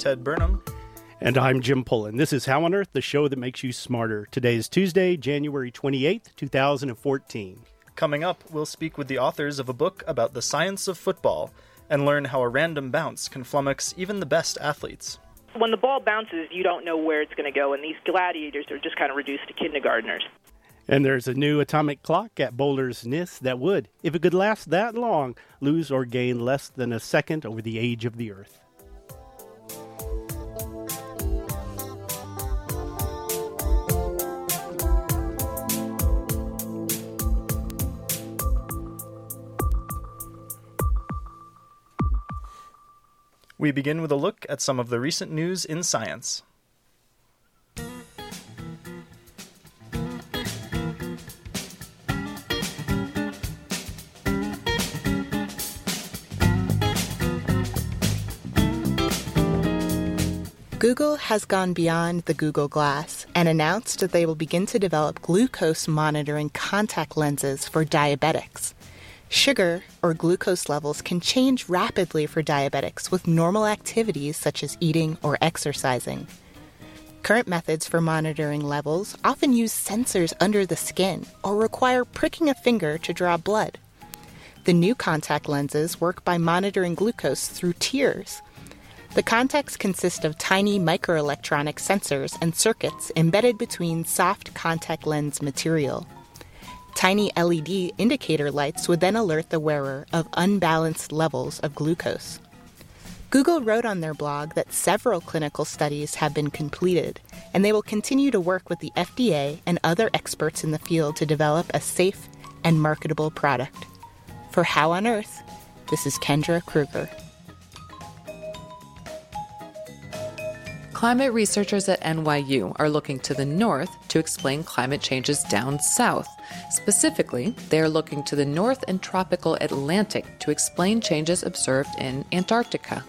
Ted Burnham. And I'm Jim Pullen. This is How on Earth, the show that makes you smarter. Today is Tuesday, January 28th, 2014. Coming up, we'll speak with the authors of a book about the science of football and learn how a random bounce can flummox even the best athletes. When the ball bounces, you don't know where it's going to go, and these gladiators are just kind of reduced to kindergartners. And there's a new atomic clock at Boulder's NIST that would, if it could last that long, lose or gain less than a second over the age of the Earth. We begin with a look at some of the recent news in science. Google has gone beyond the Google Glass and announced that they will begin to develop glucose monitoring contact lenses for diabetics. Sugar or glucose levels can change rapidly for diabetics with normal activities such as eating or exercising. Current methods for monitoring levels often use sensors under the skin or require pricking a finger to draw blood. The new contact lenses work by monitoring glucose through tears. The contacts consist of tiny microelectronic sensors and circuits embedded between soft contact lens material. Tiny LED indicator lights would then alert the wearer of unbalanced levels of glucose. Google wrote on their blog that several clinical studies have been completed, and they will continue to work with the FDA and other experts in the field to develop a safe and marketable product. For How on Earth, this is Kendra Krueger. Climate researchers at NYU are looking to the north to explain climate changes down south. Specifically, they are looking to the North and tropical Atlantic to explain changes observed in Antarctica.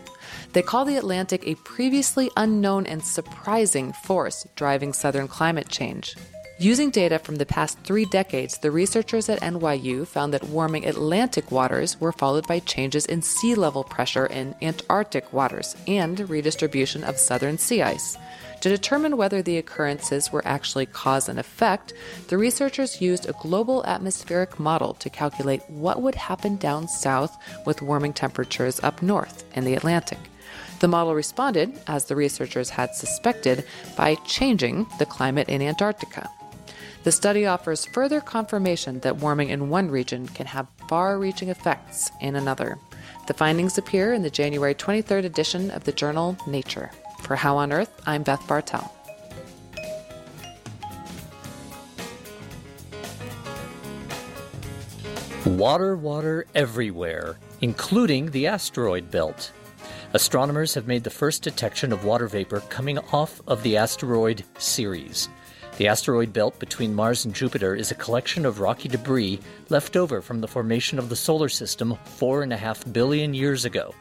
They call the Atlantic a previously unknown and surprising force driving southern climate change. Using data from the past three decades, the researchers at NYU found that warming Atlantic waters were followed by changes in sea level pressure in Antarctic waters and redistribution of southern sea ice. To determine whether the occurrences were actually cause and effect, the researchers used a global atmospheric model to calculate what would happen down south with warming temperatures up north in the Atlantic. The model responded, as the researchers had suspected, by changing the climate in Antarctica. The study offers further confirmation that warming in one region can have far reaching effects in another. The findings appear in the January 23rd edition of the journal Nature. For How on Earth, I'm Beth Bartel. Water, water everywhere, including the asteroid belt. Astronomers have made the first detection of water vapor coming off of the asteroid Ceres. The asteroid belt between Mars and Jupiter is a collection of rocky debris left over from the formation of the solar system four and a half billion years ago.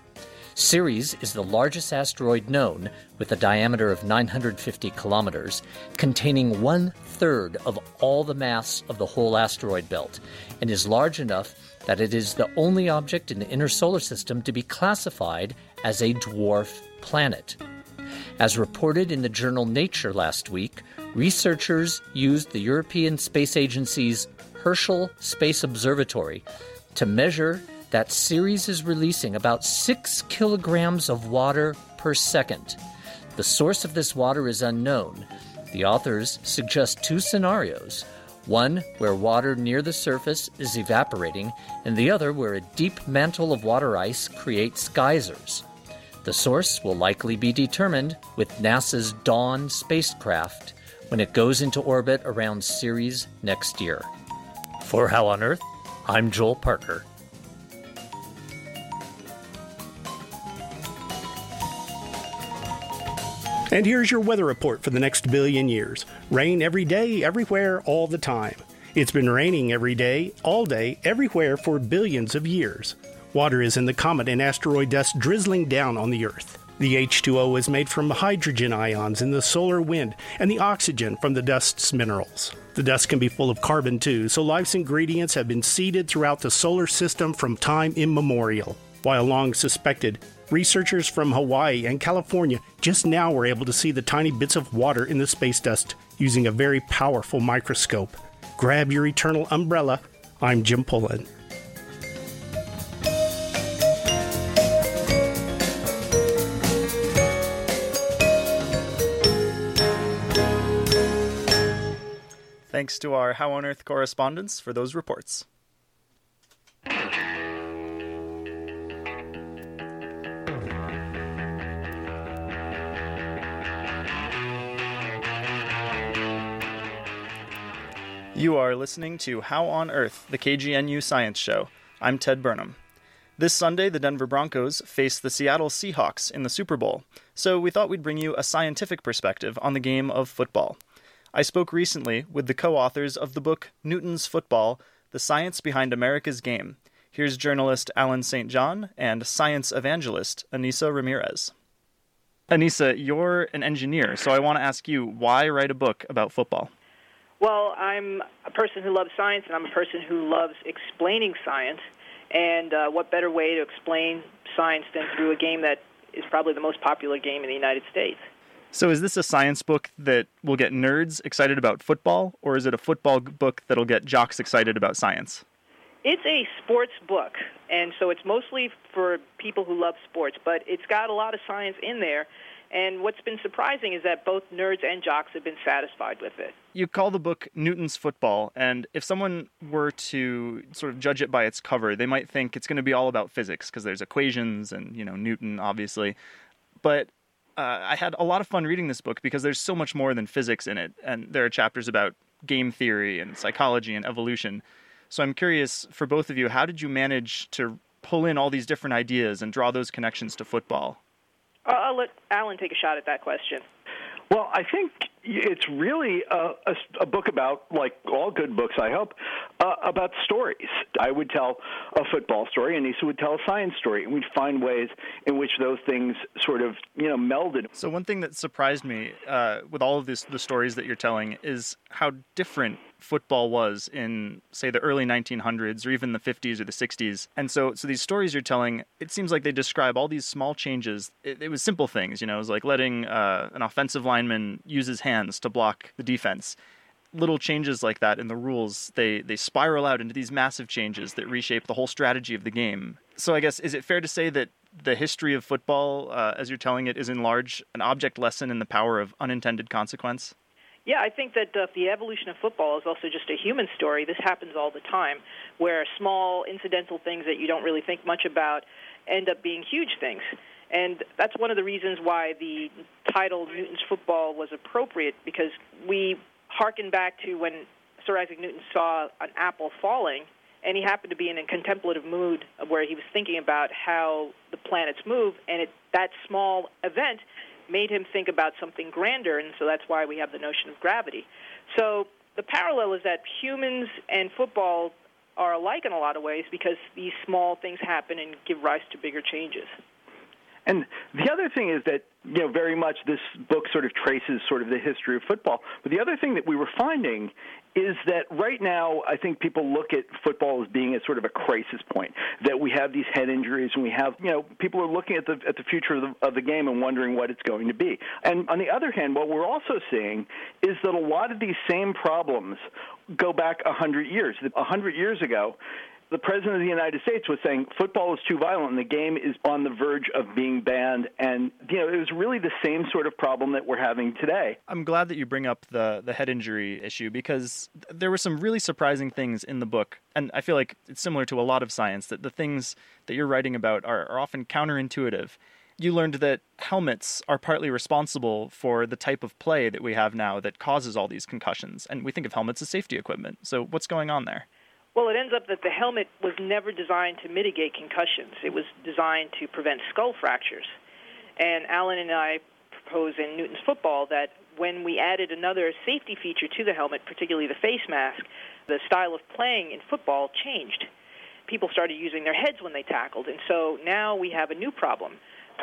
Ceres is the largest asteroid known, with a diameter of 950 kilometers, containing one third of all the mass of the whole asteroid belt, and is large enough that it is the only object in the inner solar system to be classified as a dwarf planet. As reported in the journal Nature last week, researchers used the European Space Agency's Herschel Space Observatory to measure that Ceres is releasing about six kilograms of water per second. The source of this water is unknown. The authors suggest two scenarios one where water near the surface is evaporating, and the other where a deep mantle of water ice creates geysers. The source will likely be determined with NASA's Dawn spacecraft when it goes into orbit around Ceres next year. For How on Earth, I'm Joel Parker. And here's your weather report for the next billion years rain every day, everywhere, all the time. It's been raining every day, all day, everywhere for billions of years. Water is in the comet and asteroid dust drizzling down on the Earth. The H2O is made from hydrogen ions in the solar wind and the oxygen from the dust's minerals. The dust can be full of carbon too, so life's ingredients have been seeded throughout the solar system from time immemorial. While long suspected, researchers from Hawaii and California just now were able to see the tiny bits of water in the space dust using a very powerful microscope. Grab your eternal umbrella. I'm Jim Pullen. Thanks to our How on Earth correspondents for those reports. You are listening to How on Earth, the KGNU Science Show. I'm Ted Burnham. This Sunday, the Denver Broncos face the Seattle Seahawks in the Super Bowl, so we thought we'd bring you a scientific perspective on the game of football. I spoke recently with the co authors of the book Newton's Football The Science Behind America's Game. Here's journalist Allen St. John and science evangelist Ainissa Ramirez. Ainissa, you're an engineer, so I want to ask you why write a book about football? Well, I'm a person who loves science, and I'm a person who loves explaining science. And uh, what better way to explain science than through a game that is probably the most popular game in the United States? So, is this a science book that will get nerds excited about football, or is it a football book that'll get jocks excited about science? It's a sports book, and so it's mostly for people who love sports, but it's got a lot of science in there. And what's been surprising is that both nerds and jocks have been satisfied with it. You call the book Newton's Football, and if someone were to sort of judge it by its cover, they might think it's going to be all about physics because there's equations and, you know, Newton, obviously. But uh, I had a lot of fun reading this book because there's so much more than physics in it, and there are chapters about game theory and psychology and evolution. So I'm curious for both of you, how did you manage to pull in all these different ideas and draw those connections to football? I'll let Allen take a shot at that question. Well, I think it's really a, a, a, book about, like all good books, I hope, uh, about stories. I would tell a football story, and Nisa would tell a science story, and we'd find ways in which those things sort of, you know, melded. So one thing that surprised me uh, with all of this, the stories that you're telling, is how different football was in say the early 1900s or even the 50s or the 60s and so so these stories you're telling it seems like they describe all these small changes it, it was simple things you know it was like letting uh, an offensive lineman use his hands to block the defense little changes like that in the rules they they spiral out into these massive changes that reshape the whole strategy of the game so i guess is it fair to say that the history of football uh, as you're telling it is in large an object lesson in the power of unintended consequence yeah, I think that uh, the evolution of football is also just a human story. This happens all the time, where small incidental things that you don't really think much about end up being huge things. And that's one of the reasons why the title Newton's Football was appropriate, because we harken back to when Sir Isaac Newton saw an apple falling, and he happened to be in a contemplative mood where he was thinking about how the planets move, and it, that small event made him think about something grander, and so that's why we have the notion of gravity. So the parallel is that humans and football are alike in a lot of ways because these small things happen and give rise to bigger changes. And the other thing is that you know very much this book sort of traces sort of the history of football. But the other thing that we were finding is that right now I think people look at football as being at sort of a crisis point. That we have these head injuries and we have you know people are looking at the at the future of the, of the game and wondering what it's going to be. And on the other hand, what we're also seeing is that a lot of these same problems go back a hundred years. A hundred years ago, the president of the United States was saying football is too violent and the game is on the verge of being banned. And, you know, it was really the same sort of problem that we're having today. I'm glad that you bring up the, the head injury issue because there were some really surprising things in the book. And I feel like it's similar to a lot of science that the things that you're writing about are, are often counterintuitive. You learned that helmets are partly responsible for the type of play that we have now that causes all these concussions. And we think of helmets as safety equipment. So, what's going on there? Well, it ends up that the helmet was never designed to mitigate concussions. It was designed to prevent skull fractures. And Allen and I propose in Newton's football that when we added another safety feature to the helmet, particularly the face mask, the style of playing in football changed. People started using their heads when they tackled, and so now we have a new problem.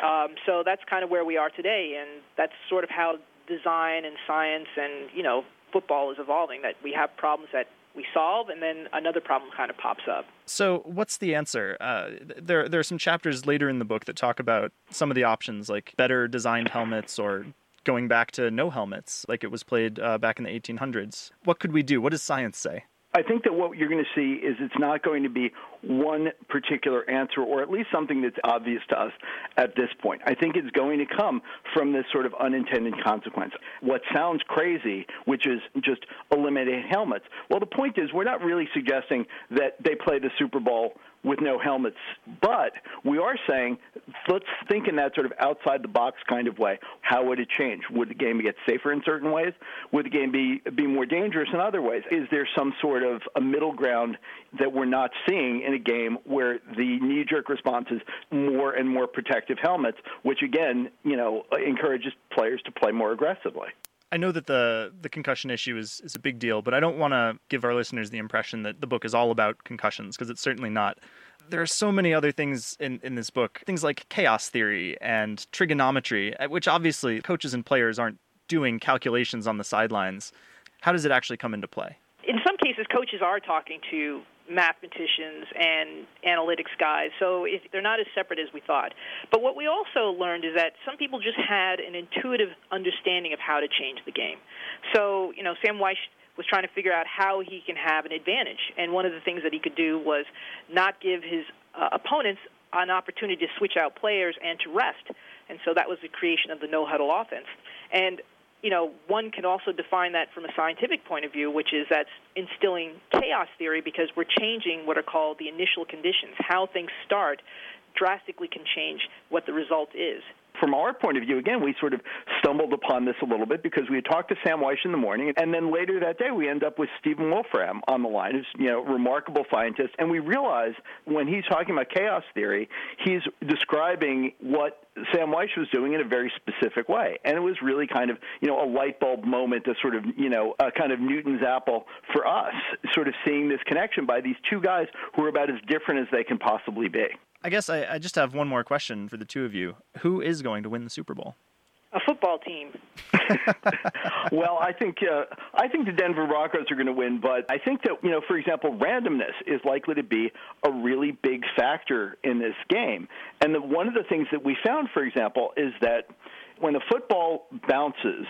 Um, so that's kind of where we are today, and that's sort of how design and science and you know football is evolving. That we have problems that we solve, and then another problem kind of pops up. So, what's the answer? Uh, there, there are some chapters later in the book that talk about some of the options, like better designed helmets or going back to no helmets, like it was played uh, back in the 1800s. What could we do? What does science say? I think that what you're going to see is it's not going to be one particular answer, or at least something that's obvious to us at this point. I think it's going to come from this sort of unintended consequence. What sounds crazy, which is just eliminating helmets. Well, the point is, we're not really suggesting that they play the Super Bowl with no helmets. But we are saying, let's think in that sort of outside the box kind of way. How would it change? Would the game get safer in certain ways? Would the game be be more dangerous in other ways? Is there some sort of a middle ground that we're not seeing in a game where the knee jerk response is more and more protective helmets, which again, you know, encourages players to play more aggressively? I know that the the concussion issue is, is a big deal, but I don't want to give our listeners the impression that the book is all about concussions because it's certainly not. There are so many other things in, in this book, things like chaos theory and trigonometry, uh, which obviously coaches and players aren't doing calculations on the sidelines. How does it actually come into play? In some cases, coaches are talking to mathematicians and analytics guys, so it, they're not as separate as we thought. But what we also learned is that some people just had an intuitive understanding of how to change the game. So, you know, Sam Wyche was trying to figure out how he can have an advantage, and one of the things that he could do was not give his uh, opponents an opportunity to switch out players and to rest. And so that was the creation of the no huddle offense. And you know, one can also define that from a scientific point of view, which is that's instilling chaos theory because we're changing what are called the initial conditions. How things start drastically can change what the result is from our point of view, again, we sort of stumbled upon this a little bit because we had talked to Sam Wyche in the morning, and then later that day we end up with Stephen Wolfram on the line, who's you know remarkable scientist, and we realize when he's talking about chaos theory, he's describing what Sam Wyche was doing in a very specific way, and it was really kind of you know a light bulb moment, a sort of you know a kind of Newton's apple for us, sort of seeing this connection by these two guys who are about as different as they can possibly be. I guess I, I just have one more question for the two of you. Who is going to win the Super Bowl? A football team. well, I think uh, I think the Denver Broncos are going to win, but I think that you know, for example, randomness is likely to be a really big factor in this game. And the, one of the things that we found, for example, is that when the football bounces,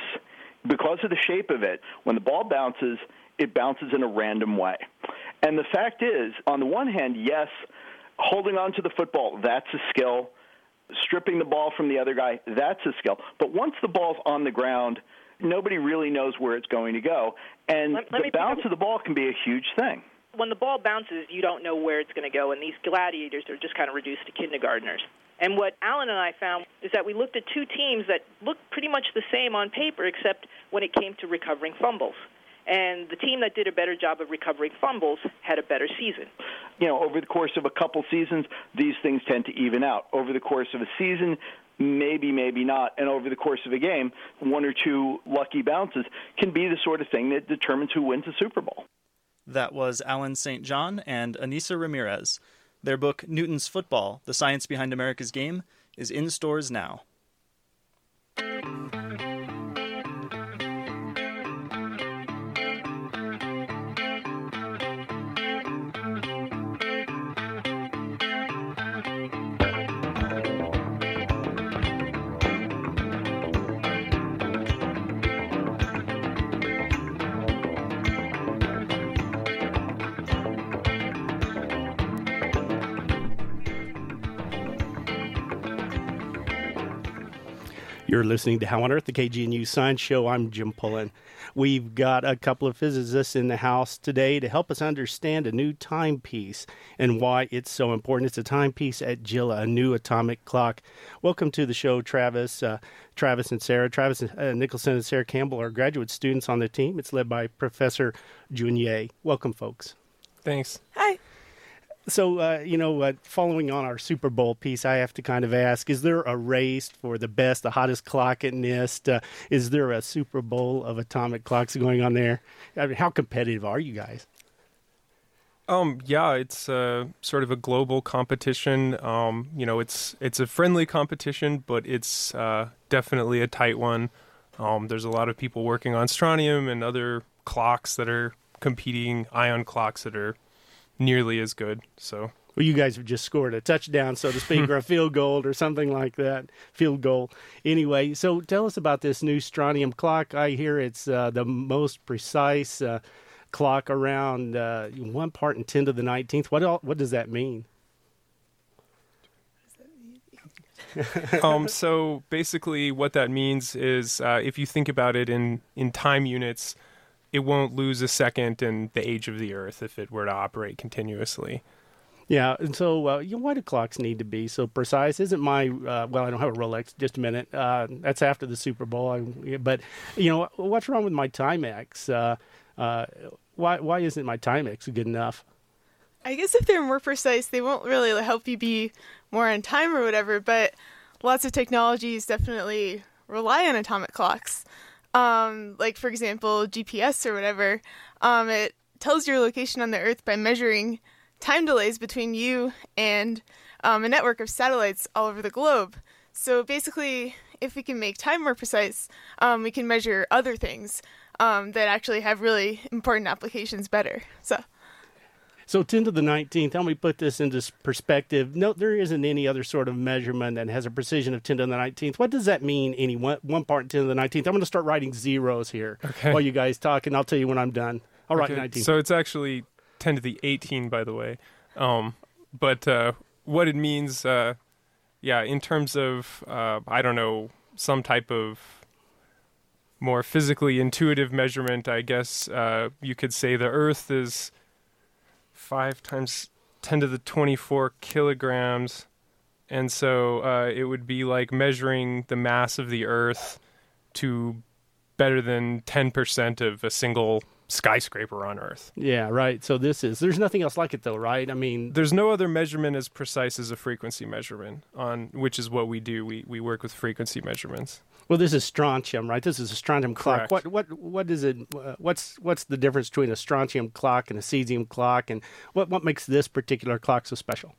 because of the shape of it, when the ball bounces, it bounces in a random way. And the fact is, on the one hand, yes holding on to the football, that's a skill. Stripping the ball from the other guy, that's a skill. But once the ball's on the ground, nobody really knows where it's going to go. And let, let the bounce of the ball can be a huge thing. When the ball bounces, you don't know where it's going to go, and these gladiators are just kind of reduced to kindergartners. And what Allen and I found is that we looked at two teams that looked pretty much the same on paper, except when it came to recovering fumbles. And the team that did a better job of recovering fumbles had a better season. You know, over the course of a couple seasons, these things tend to even out. Over the course of a season, maybe, maybe not. And over the course of a game, one or two lucky bounces can be the sort of thing that determines who wins the Super Bowl. That was Allen St. John and Ainissa Ramirez. Their book, Newton's Football The Science Behind America's Game, is in stores now. You're listening to How on Earth, the KGNU Science Show. I'm Jim Pullen. We've got a couple of physicists in the house today to help us understand a new timepiece and why it's so important. It's a timepiece at JILA, a new atomic clock. Welcome to the show, Travis. Uh, Travis and Sara. Travis uh, Nicholson and Sara Campbell are graduate students on the team. It's led by Professor Jun Ye. Welcome, folks. Thanks. So, uh, you know, uh, following on our Super Bowl piece, I have to kind of ask: Is there a race for the best, the hottest clock at NIST? Uh, is there a Super Bowl of atomic clocks going on there? I mean, how competitive are you guys? Um, yeah, it's uh, sort of a global competition. Um, you know, it's it's a friendly competition, but it's uh, definitely a tight one. Um, there's a lot of people working on strontium and other clocks that are competing ion clocks that are nearly as good. So well, you guys have just scored a touchdown, so to speak, or a field goal or something like that. Field goal. Anyway, so tell us about this new strontium clock. I hear it's uh, the most precise uh, clock around uh, one part in 10 to the 19th. What, all, what does that mean? um, so basically, what that means is uh, if you think about it in, in time units, it won't lose a second in the age of the Earth if it were to operate continuously. Yeah, and so uh, you know, why do clocks need to be so precise? Isn't my uh, well, I don't have a Rolex. Just a minute. Uh, that's after the Super Bowl. I, but you know, what's wrong with my Timex? Uh, uh, why why isn't my Timex good enough? I guess if they're more precise, they won't really help you be more on time or whatever. But lots of technologies definitely rely on atomic clocks. Um, like for example, GPS or whatever. Um, it tells your location on the Earth by measuring time delays between you and um, a network of satellites all over the globe. So basically, if we can make time more precise, um, we can measure other things um, that actually have really important applications better. So. So 10 to the 19th, help me put this into perspective. No, there isn't any other sort of measurement that has a precision of 10 to the 19th. What does that mean, any one, one part 10 to the 19th? I'm going to start writing zeros here okay. while you guys talk, and I'll tell you when I'm done. All right, okay. 19. So it's actually 10 to the 18, by the way. Um, but uh, what it means, uh, yeah, in terms of, uh, I don't know, some type of more physically intuitive measurement, I guess uh, you could say the Earth is 5 times 10 to the 24 kilograms. And so uh, it would be like measuring the mass of the Earth to better than 10% of a single skyscraper on Earth. Yeah, right. So this is there's nothing else like it though, right? I mean, there's no other measurement as precise as a frequency measurement on which is what we do. We we work with frequency measurements. Well, this is strontium, right? This is a strontium clock. Correct. What what what is it? Uh, what's what's the difference between a strontium clock and a cesium clock, and what what makes this particular clock so special?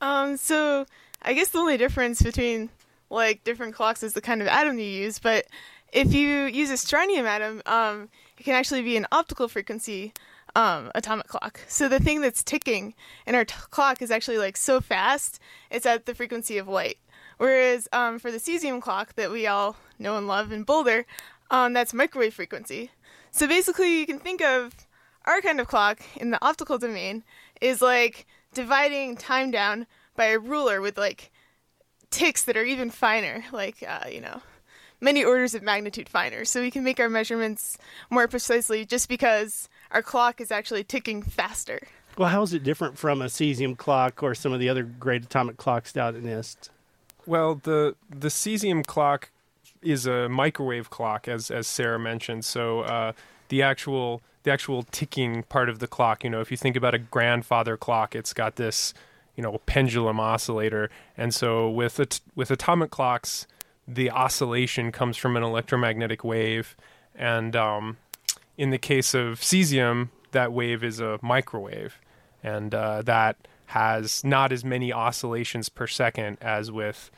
Um, so I guess the only difference between like different clocks is the kind of atom you use, but if you use a strontium atom, um, it can actually be an optical frequency um, atomic clock. So the thing that's ticking in our t- clock is actually like so fast, it's at the frequency of light. Whereas um, for the cesium clock that we all know and love in Boulder, um, that's microwave frequency. So basically, you can think of our kind of clock in the optical domain is like dividing time down by a ruler with like ticks that are even finer, like uh, you know many orders of magnitude finer. So we can make our measurements more precisely just because our clock is actually ticking faster. Well, how is it different from a cesium clock or some of the other great atomic clocks down at NIST? Well, the the cesium clock is a microwave clock, as as Sara mentioned. So uh, the actual the actual ticking part of the clock, you know, if you think about a grandfather clock, it's got this you know pendulum oscillator, and so with at- with atomic clocks, the oscillation comes from an electromagnetic wave, and um, in the case of cesium, that wave is a microwave, and uh, that has not as many oscillations per second as with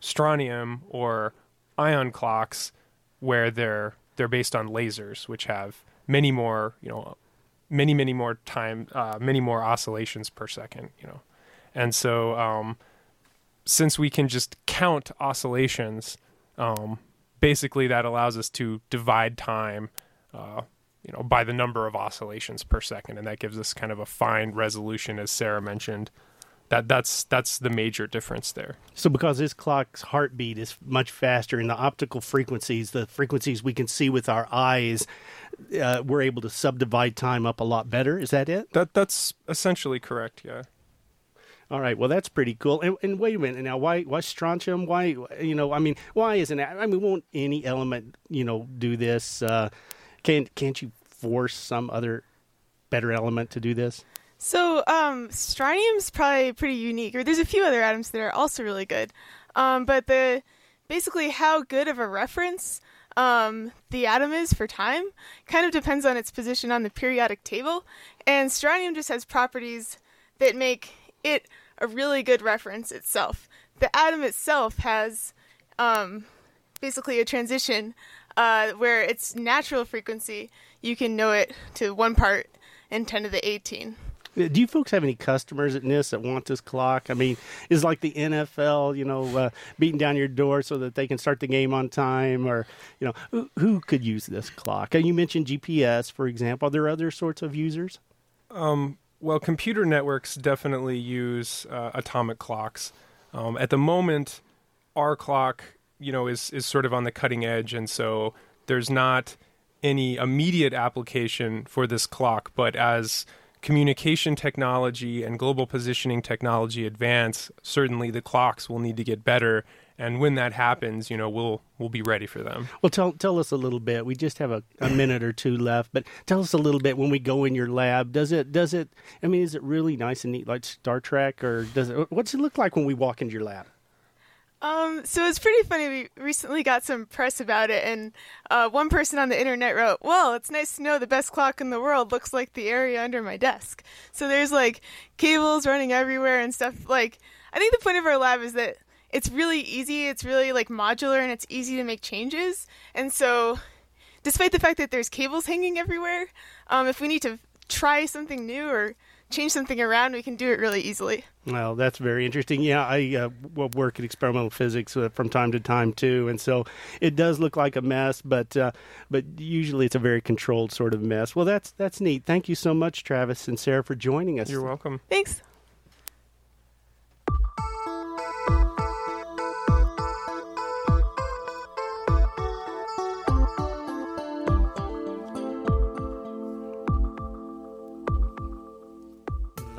strontium or ion clocks, where they're they're based on lasers, which have many more, you know, many many more time, uh, many more oscillations per second, you know, and so um, since we can just count oscillations, um, basically that allows us to divide time, uh, you know, by the number of oscillations per second, and that gives us kind of a fine resolution, as Sara mentioned. That that's that's the major difference there. So because this clock's heartbeat is much faster, and the optical frequencies, the frequencies we can see with our eyes, uh, we're able to subdivide time up a lot better. Is that it? That that's essentially correct. Yeah. All right. Well, that's pretty cool. And, and, wait a minute. Now, why why strontium? Why you know? I mean, why isn't it? I mean, won't any element you know do this? Uh, can't can't you force some other better element to do this? So, um, strontium's probably pretty unique. Or there's a few other atoms that are also really good. Um, but the basically how good of a reference um, the atom is for time kind of depends on its position on the periodic table. And strontium just has properties that make it a really good reference itself. The atom itself has um, basically a transition uh, where its natural frequency, you can know it to one part in 10 to the 18. Uh, Do you folks have any customers at NIST that want this clock? I mean, is like the NFL, you know, uh, beating down your door so that they can start the game on time, or you know, who, who could use this clock? Uh, You mentioned GPS, for example. Are there other sorts of users? Um, well, computer networks definitely use uh, atomic clocks. Um, at the moment, our clock, you know, is is sort of on the cutting edge, and so there's not any immediate application for this clock. But as communication technology and global positioning technology advance, certainly the clocks will need to get better. And when that happens, you know, we'll we'll be ready for them. Well, tell tell us a little bit. We just have a, a minute or two left, but tell us a little bit when we go in your lab. Does it does it? I mean, is it really nice and neat like Star Trek, or does it? What's it look like when we walk into your lab? Um, so it's pretty funny. We recently got some press about it, and uh, one person on the internet wrote, "Well, it's nice to know the best clock in the world looks like the area under my desk." So there's like cables running everywhere and stuff. Like, I think the point of our lab is that it's really easy. It's really like modular, and it's easy to make changes. And so, despite the fact that there's cables hanging everywhere, um, if we need to try something new or change something around, we can do it really easily. Well, that's very interesting. Yeah, I uh, work in experimental physics uh, from time to time too, and so it does look like a mess, but uh, but usually it's a very controlled sort of mess. Well, that's that's neat. Thank you so much, Travis and Sara, for joining us. You're welcome. Thanks.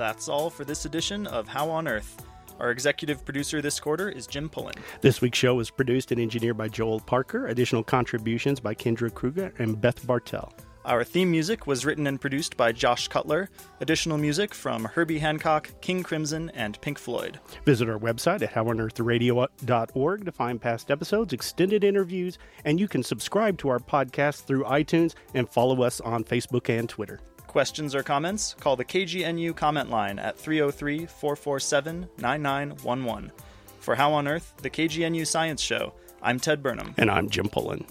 That's all for this edition of How on Earth. Our executive producer this quarter is Jim Pullen. This week's show was produced and engineered by Joel Parker. Additional contributions by Kendra Krueger and Beth Bartel. Our theme music was written and produced by Josh Cutler. Additional music from Herbie Hancock, King Crimson, and Pink Floyd. Visit our website at howonearthradio.org to find past episodes, extended interviews, and you can subscribe to our podcast through iTunes and follow us on Facebook and Twitter. Questions or comments? Call the KGNU comment line at 303 447 9911. For How on Earth, the KGNU Science Show, I'm Ted Burnham. And I'm Jim Pullen.